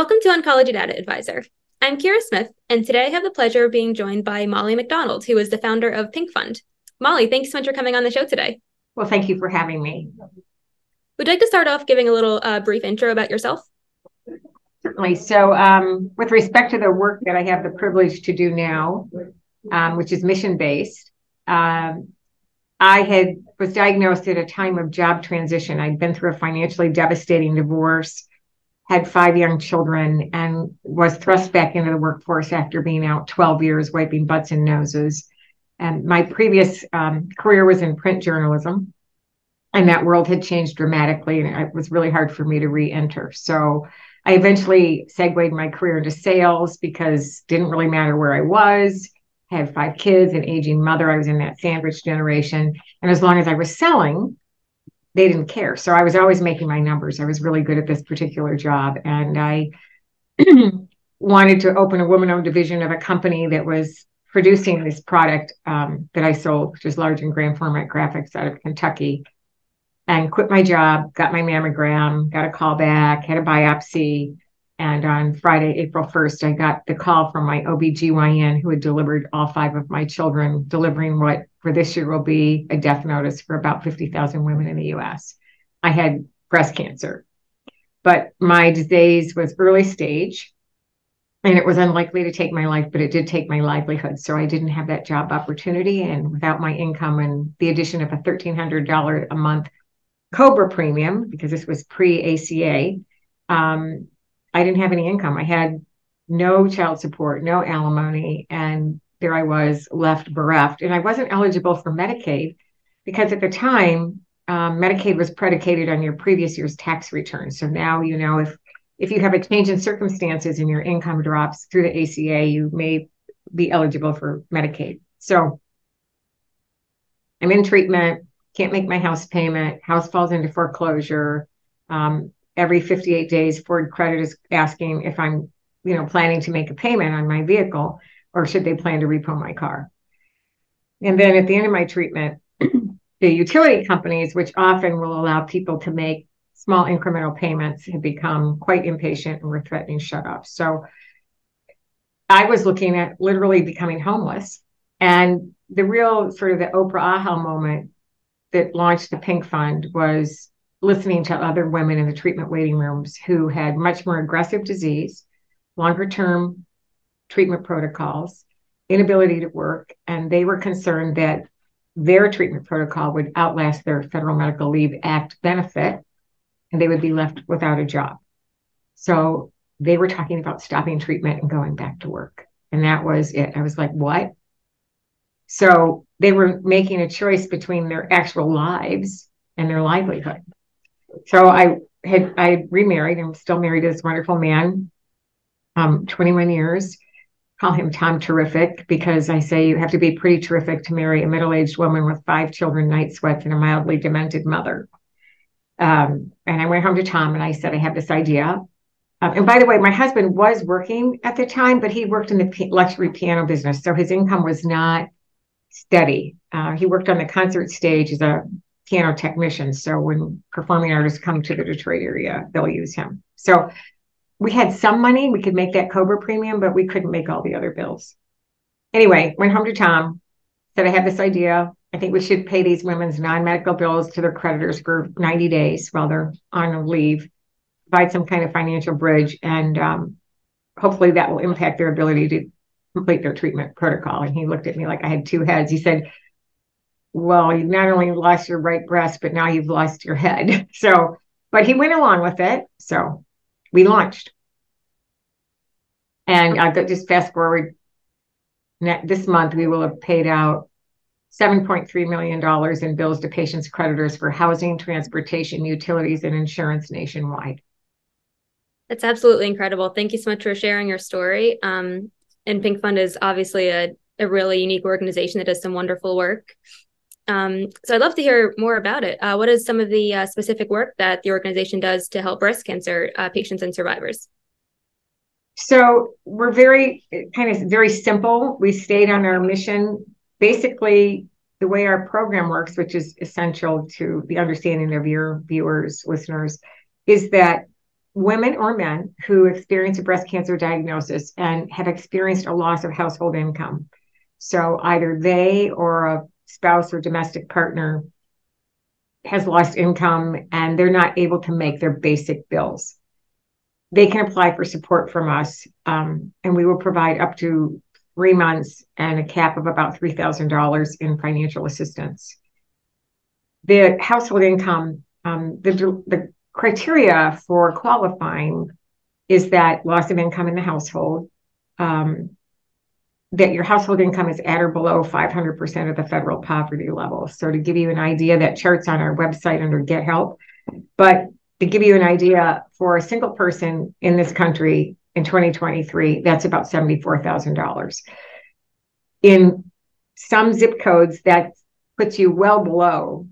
Welcome to Oncology Data Advisor. I'm Kira Smith, and today I have the pleasure of being joined by Molly MacDonald, who is the founder of Pink Fund. Molly, thanks so much for coming on the show today. Well, thank you for having me. Would you like to start off giving a little uh, brief intro about yourself? Certainly. So, um, with respect to the work that I have the privilege to do now, um, which is mission based, um, I had was diagnosed at a time of job transition. I'd been through a financially devastating divorce had five young children and was thrust back into the workforce after being out 12 years wiping butts and noses. And my previous um, career was in print journalism, and that world had changed dramatically, and it was really hard for me to re-enter. So I eventually segued my career into sales because didn't really matter where I was. I had five kids, an aging mother. I was in that sandwich generation, and as long as I was selling, they didn't care. So I was always making my numbers. I was really good at this particular job. And I wanted to open a woman owned division of a company that was producing this product um, that I sold, which is large and grand format graphics out of Kentucky. And quit my job, got my mammogram, got a call back, had a biopsy. And on Friday, April 1st, I got the call from my OBGYN who had delivered all five of my children, delivering what for this year will be a death notice for about 50,000 women in the US. I had breast cancer, but my disease was early stage and it was unlikely to take my life, but it did take my livelihood. So I didn't have that job opportunity. And without my income and the addition of a $1,300 a month COBRA premium, because this was pre ACA, um, I didn't have any income. I had no child support, no alimony, and there I was left bereft. And I wasn't eligible for Medicaid because at the time, um, Medicaid was predicated on your previous year's tax return. So now, you know, if if you have a change in circumstances and your income drops through the ACA, you may be eligible for Medicaid. So I'm in treatment, can't make my house payment, house falls into foreclosure. Um, every 58 days, Ford Credit is asking if I'm, you know, planning to make a payment on my vehicle or should they plan to repo my car? And then at the end of my treatment, the utility companies, which often will allow people to make small incremental payments, have become quite impatient and were threatening shut shutoffs. So I was looking at literally becoming homeless. And the real sort of the Oprah aha moment that launched the Pink Fund was listening to other women in the treatment waiting rooms who had much more aggressive disease, longer term treatment protocols, inability to work, and they were concerned that their treatment protocol would outlast their Federal Medical Leave Act benefit and they would be left without a job. So they were talking about stopping treatment and going back to work. And that was it. I was like, what? So they were making a choice between their actual lives and their livelihood. So I had I remarried. I'm still married to this wonderful man, um, 21 years call him Tom Terrific because I say you have to be pretty terrific to marry a middle aged woman with five children, night sweats, and a mildly demented mother. Um, and I went home to Tom and I said, I have this idea. Um, and by the way, my husband was working at the time, but he worked in the luxury piano business. So his income was not steady. Uh, he worked on the concert stage as a piano technician. So when performing artists come to the Detroit area, they'll use him. So we had some money. We could make that COBRA premium, but we couldn't make all the other bills. Anyway, went home to Tom, said, I have this idea. I think we should pay these women's non medical bills to their creditors for 90 days while they're on leave, provide some kind of financial bridge, and um, hopefully that will impact their ability to complete their treatment protocol. And he looked at me like I had two heads. He said, Well, you've not only lost your right breast, but now you've lost your head. So, but he went along with it. So we launched. And I got just fast forward this month, we will have paid out $7.3 million in bills to patients' creditors for housing, transportation, utilities, and insurance nationwide. That's absolutely incredible. Thank you so much for sharing your story. Um, and Pink Fund is obviously a, a really unique organization that does some wonderful work. Um, so I'd love to hear more about it. Uh, what is some of the uh, specific work that the organization does to help breast cancer uh, patients and survivors? So we're very kind of very simple. We stayed on our mission. Basically, the way our program works, which is essential to the understanding of your viewers, listeners, is that women or men who experience a breast cancer diagnosis and have experienced a loss of household income. So either they or a spouse or domestic partner has lost income and they're not able to make their basic bills. They can apply for support from us, um, and we will provide up to three months and a cap of about $3,000 in financial assistance. The household income, um, the, the criteria for qualifying is that loss of income in the household, um, that your household income is at or below 500% of the federal poverty level. So to give you an idea, that chart's on our website under Get Help. But to give you an idea, for a single person in this country in 2023, that's about $74,000. In some zip codes, that puts you well below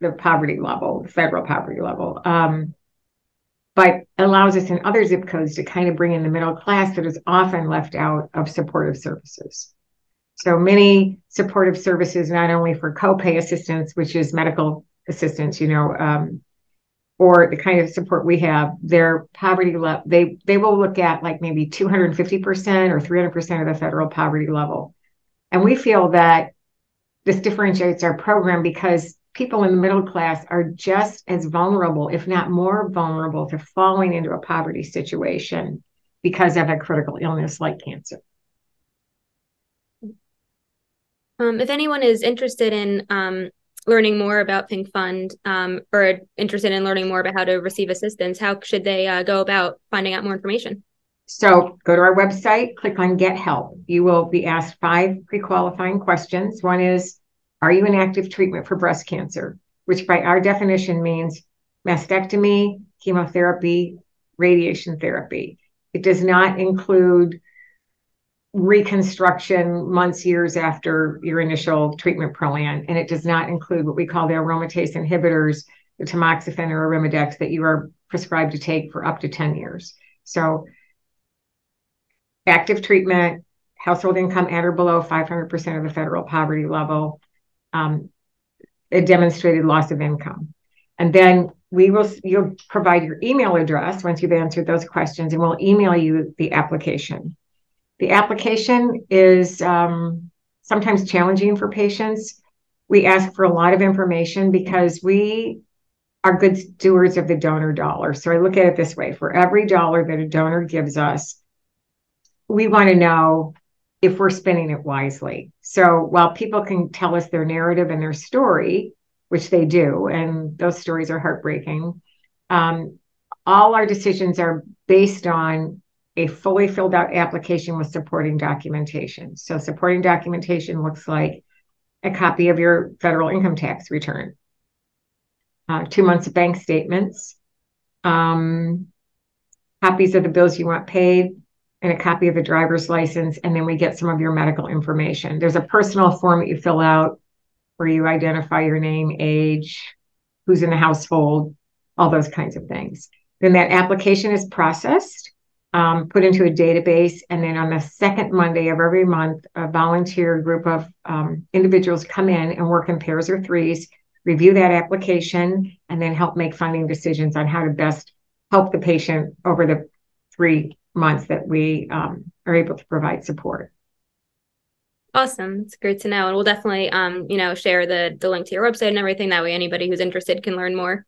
the poverty level, the federal poverty level. Um, but allows us in other zip codes to kind of bring in the middle class that is often left out of supportive services. So many supportive services, not only for copay assistance, which is medical assistance, you know, um, or the kind of support we have, their poverty level, they they will look at like maybe 250% or 300% of the federal poverty level. And we feel that this differentiates our program because people in the middle class are just as vulnerable, if not more vulnerable, to falling into a poverty situation because of a critical illness like cancer. Um, if anyone is interested in um, learning more about Pink Fund um, or interested in learning more about how to receive assistance, how should they uh, go about finding out more information? So go to our website, click on Get Help. You will be asked five pre qualifying questions. One is, are you in active treatment for breast cancer? Which, by our definition, means mastectomy, chemotherapy, radiation therapy. It does not include reconstruction months, years after your initial treatment plan, and it does not include what we call the aromatase inhibitors, the tamoxifen or arimidex that you are prescribed to take for up to 10 years. So, active treatment, household income at or below 500% of the federal poverty level, um, a demonstrated loss of income. And then we will you'll provide your email address once you've answered those questions, and we'll email you the application. The application is um, sometimes challenging for patients. We ask for a lot of information because we are good stewards of the donor dollar. So I look at it this way for every dollar that a donor gives us, we want to know if we're spending it wisely. So while people can tell us their narrative and their story, which they do, and those stories are heartbreaking, um, all our decisions are based on a fully filled out application with supporting documentation. So supporting documentation looks like a copy of your federal income tax return, uh, two months of bank statements, um, copies of the bills you want paid, and a copy of the driver's license, and then we get some of your medical information. There's a personal form that you fill out where you identify your name, age, who's in the household, all those kinds of things. Then that application is processed, um, put into a database, and then on the second Monday of every month, a volunteer group of um, individuals come in and work in pairs or threes, review that application, and then help make funding decisions on how to best help the patient over the three months that we um, are able to provide support. Awesome. It's great to know. And we'll definitely um, you know, share the the link to your website and everything. That way anybody who's interested can learn more.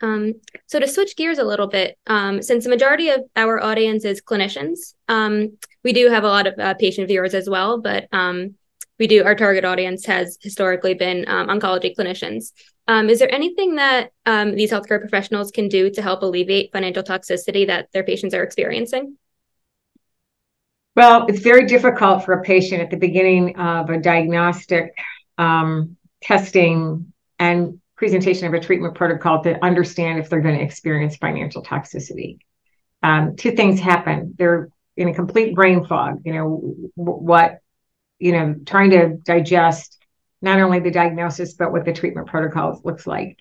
Um, so to switch gears a little bit, um, since the majority of our audience is clinicians, um, we do have a lot of uh, patient viewers as well, but um, we do our target audience has historically been um, oncology clinicians. Um, is there anything that um, these healthcare professionals can do to help alleviate financial toxicity that their patients are experiencing? Well, it's very difficult for a patient at the beginning of a diagnostic um, testing and presentation of a treatment protocol to understand if they're going to experience financial toxicity. Um, two things happen. They're in a complete brain fog, you know, what, you know, trying to digest not only the diagnosis, but what the treatment protocol looks like.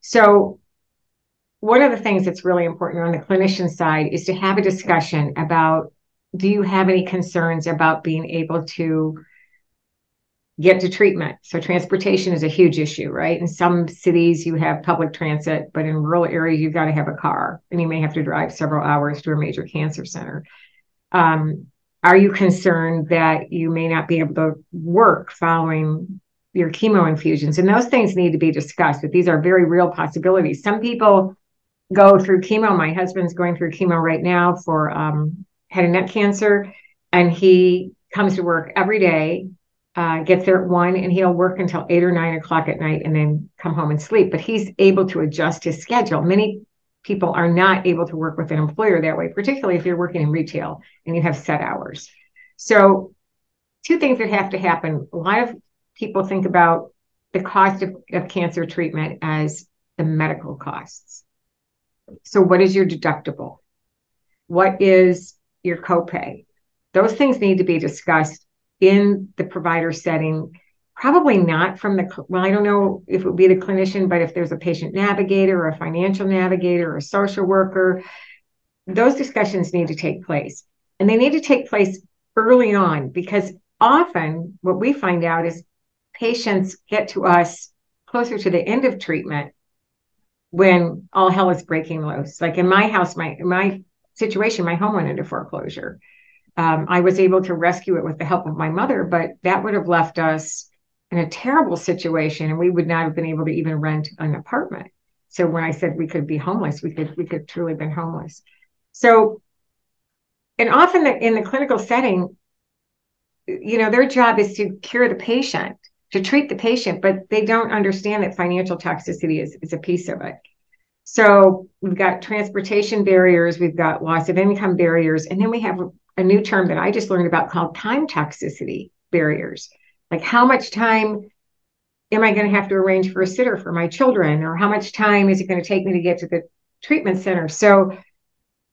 So, one of the things that's really important on the clinician side is to have a discussion about do you have any concerns about being able to get to treatment. So transportation is a huge issue, right? In some cities you have public transit, but in rural areas you've got to have a car, and you may have to drive several hours to a major cancer center. Um, are you concerned that you may not be able to work following your chemo infusions? And those things need to be discussed. But these are very real possibilities. Some people go through chemo. My husband's going through chemo right now for um, head and neck cancer, and he comes to work every day uh, gets there at one and he'll work until eight or nine o'clock at night and then come home and sleep. But he's able to adjust his schedule. Many people are not able to work with an employer that way, particularly if you're working in retail and you have set hours. So, two things that have to happen. A lot of people think about the cost of, of cancer treatment as the medical costs. So, what is your deductible? What is your copay? Those things need to be discussed in the provider setting probably not from the well i don't know if it would be the clinician but if there's a patient navigator or a financial navigator or a social worker those discussions need to take place and they need to take place early on because often what we find out is patients get to us closer to the end of treatment when all hell is breaking loose like in my house my my situation my home went into foreclosure um, I was able to rescue it with the help of my mother, but that would have left us in a terrible situation, and we would not have been able to even rent an apartment. So when I said we could be homeless, we could we could truly been homeless. So, and often in the clinical setting, you know, their job is to cure the patient, to treat the patient, but they don't understand that financial toxicity is, is a piece of it. So we've got transportation barriers, we've got loss of income barriers, and then we have a new term that I just learned about called time toxicity barriers. Like how much time am I going to have to arrange for a sitter for my children, or how much time is it going to take me to get to the treatment center? So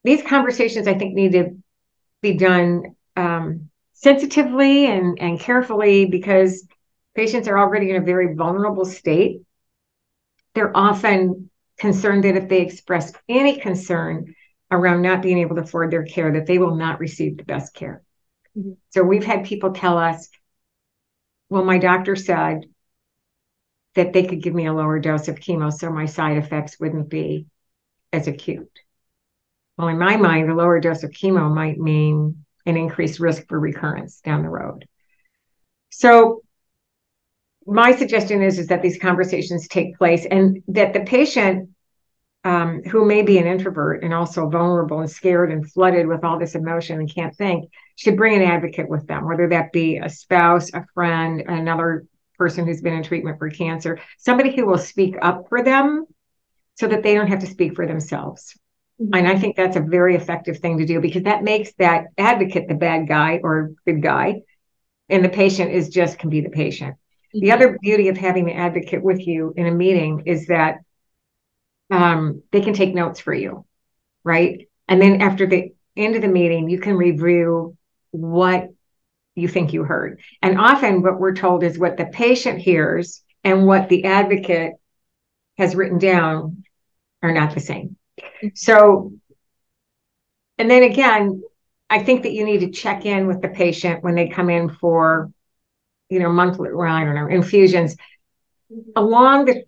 these conversations, I think, need to be done um, sensitively and, and carefully because patients are already in a very vulnerable state. They're often concerned that if they express any concern, around not being able to afford their care that they will not receive the best care. Mm-hmm. So we've had people tell us, well, my doctor said that they could give me a lower dose of chemo so my side effects wouldn't be as acute. Well, in my mind, a lower dose of chemo might mean an increased risk for recurrence down the road. So my suggestion is, is that these conversations take place and that the patient um, who may be an introvert and also vulnerable and scared and flooded with all this emotion and can't think should bring an advocate with them, whether that be a spouse, a friend, another person who's been in treatment for cancer, somebody who will speak up for them so that they don't have to speak for themselves. Mm-hmm. And I think that's a very effective thing to do because that makes that advocate the bad guy or good guy. And the patient is just can be the patient. The other beauty of having the advocate with you in a meeting is that um, they can take notes for you, right? And then after the end of the meeting, you can review what you think you heard. And often what we're told is what the patient hears and what the advocate has written down are not the same. So, and then again, I think that you need to check in with the patient when they come in for, you know, monthly, well, I don't know, infusions along the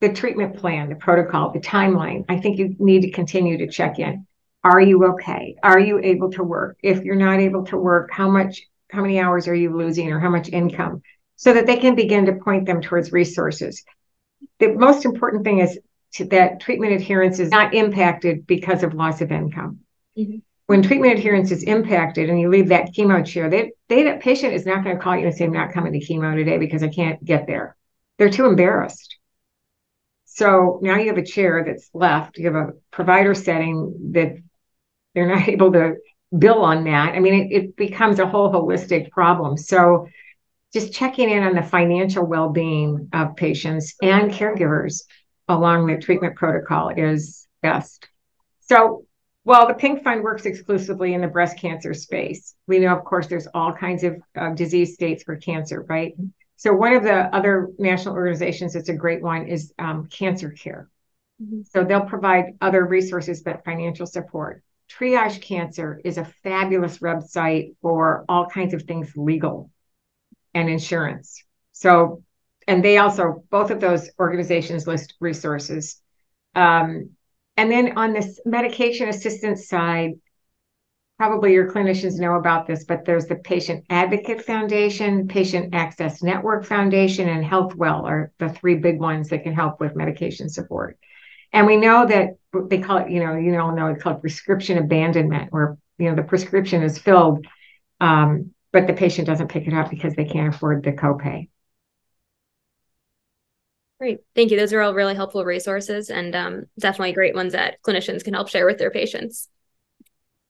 the treatment plan, the protocol, the timeline, I think you need to continue to check in. Are you okay? Are you able to work? If you're not able to work, how much, how many hours are you losing or how much income? So that they can begin to point them towards resources. The most important thing is that treatment adherence is not impacted because of loss of income. Mm-hmm. When treatment adherence is impacted and you leave that chemo chair, they, they, that patient is not going to call you and say, I'm not coming to chemo today because I can't get there. They're too embarrassed. So now you have a chair that's left. You have a provider setting that they're not able to bill on that. I mean, it, it becomes a whole holistic problem. So just checking in on the financial well-being of patients and caregivers along the treatment protocol is best. So while the Pink Fund works exclusively in the breast cancer space, we know, of course, there's all kinds of uh, disease states for cancer, right? So one of the other national organizations that's a great one is um, Cancer Care. Mm-hmm. So they'll provide other resources, but financial support. Triage Cancer is a fabulous website for all kinds of things legal. and insurance. So, and they also, both of those organizations list resources. Um, and then on this medication assistance side, probably your clinicians know about this, but there's the Patient Advocate Foundation, Patient Access Network Foundation, and HealthWell are the three big ones that can help with medication support. And we know that they call it, you know, you all know it's called prescription abandonment, where you know the prescription is filled, um, but the patient doesn't pick it up because they can't afford the copay. Great. Thank you. Those are all really helpful resources and um, definitely great ones that clinicians can help share with their patients.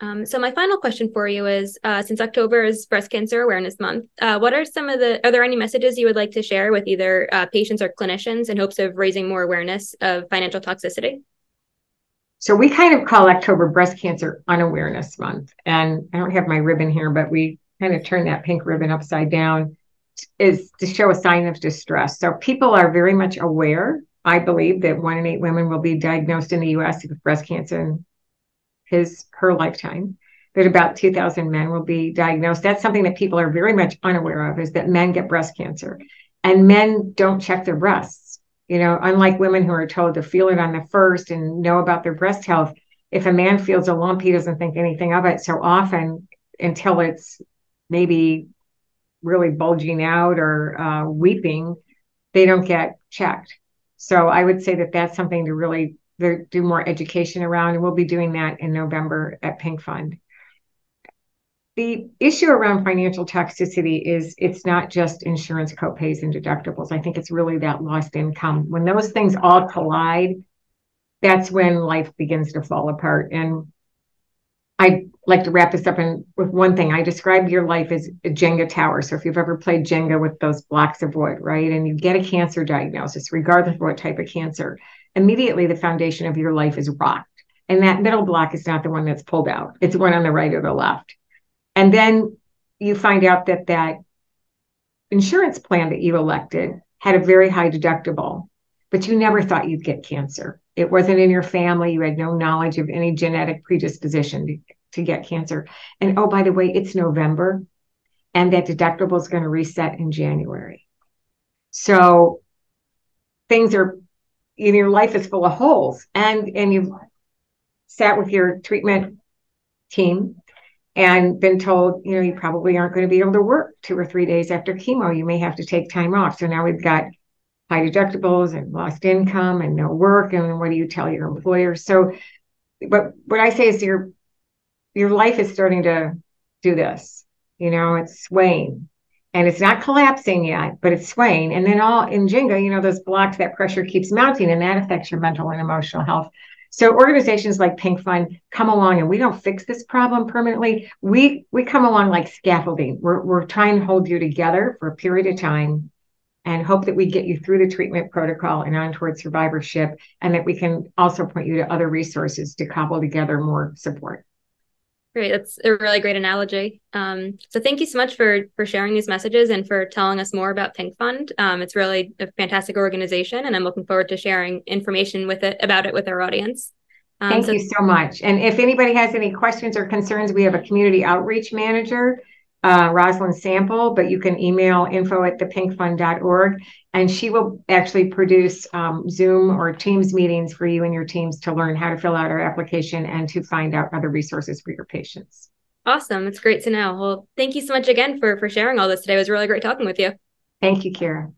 Um, so my final question for you is, uh, since October is Breast Cancer Awareness Month, uh, what are some of the, are there any messages you would like to share with either uh, patients or clinicians in hopes of raising more awareness of financial toxicity? So we kind of call October Breast Cancer Unawareness Month. And I don't have my ribbon here, but we kind of turn that pink ribbon upside down is to show a sign of distress. So people are very much aware. I believe that one in eight women will be diagnosed in the US with breast cancer in his her lifetime. That about 2,000 men will be diagnosed. That's something that people are very much unaware of is that men get breast cancer and men don't check their breasts. You know, unlike women who are told to feel it on the first and know about their breast health, if a man feels a lump, he doesn't think anything of it so often until it's maybe really bulging out or uh, weeping, they don't get checked. So I would say that that's something to really do more education around, and we'll be doing that in November at Pink Fund. The issue around financial toxicity is it's not just insurance copays and deductibles. I think it's really that lost income. When those things all collide, that's when life begins to fall apart. And I like to wrap this up in, with one thing. I describe your life as a Jenga tower. So if you've ever played Jenga with those blocks of wood, right, and you get a cancer diagnosis, regardless of what type of cancer, immediately the foundation of your life is rocked. And that middle block is not the one that's pulled out. It's the one on the right or the left. And then you find out that that insurance plan that you elected had a very high deductible, but you never thought you'd get cancer. It wasn't in your family. You had no knowledge of any genetic predisposition to, get cancer. And oh, by the way, it's November and that deductible is going to reset in January. So things are, you know, your life is full of holes and, and you've sat with your treatment team and been told, you know, you probably aren't going to be able to work two or three days after chemo. You may have to take time off. So now we've got high deductibles and lost income and no work and what do you tell your employer so but what i say is your your life is starting to do this. You know it's swaying. And it's not collapsing yet but it's swaying. And then all in jenga you know those blocks that pressure keeps mounting and that affects your mental and emotional health. So organizations like pink fund come along and we don't fix this problem permanently. We we come along like scaffolding. We're, we're trying to hold you together for a period of time and hope that we get you through the treatment protocol and on towards survivorship, and that we can also point you to other resources to cobble together more support. Great, that's a really great analogy. Um, so thank you so much for for sharing these messages and for telling us more about Pink Fund. Um, it's really a fantastic organization, and I'm looking forward to sharing information with it about it with our audience. Um, Thank so- you so much. And if anybody has any questions or concerns, we have a community outreach manager uh, Rosalind Sample, but you can email info at thepinkfund.org. And she will actually produce um, Zoom or Teams meetings for you and your teams to learn how to fill out our application and to find out other resources for your patients. Awesome. It's great to know. Well, thank you so much again for, for sharing all this today. It was really great talking with you. Thank you, Kara.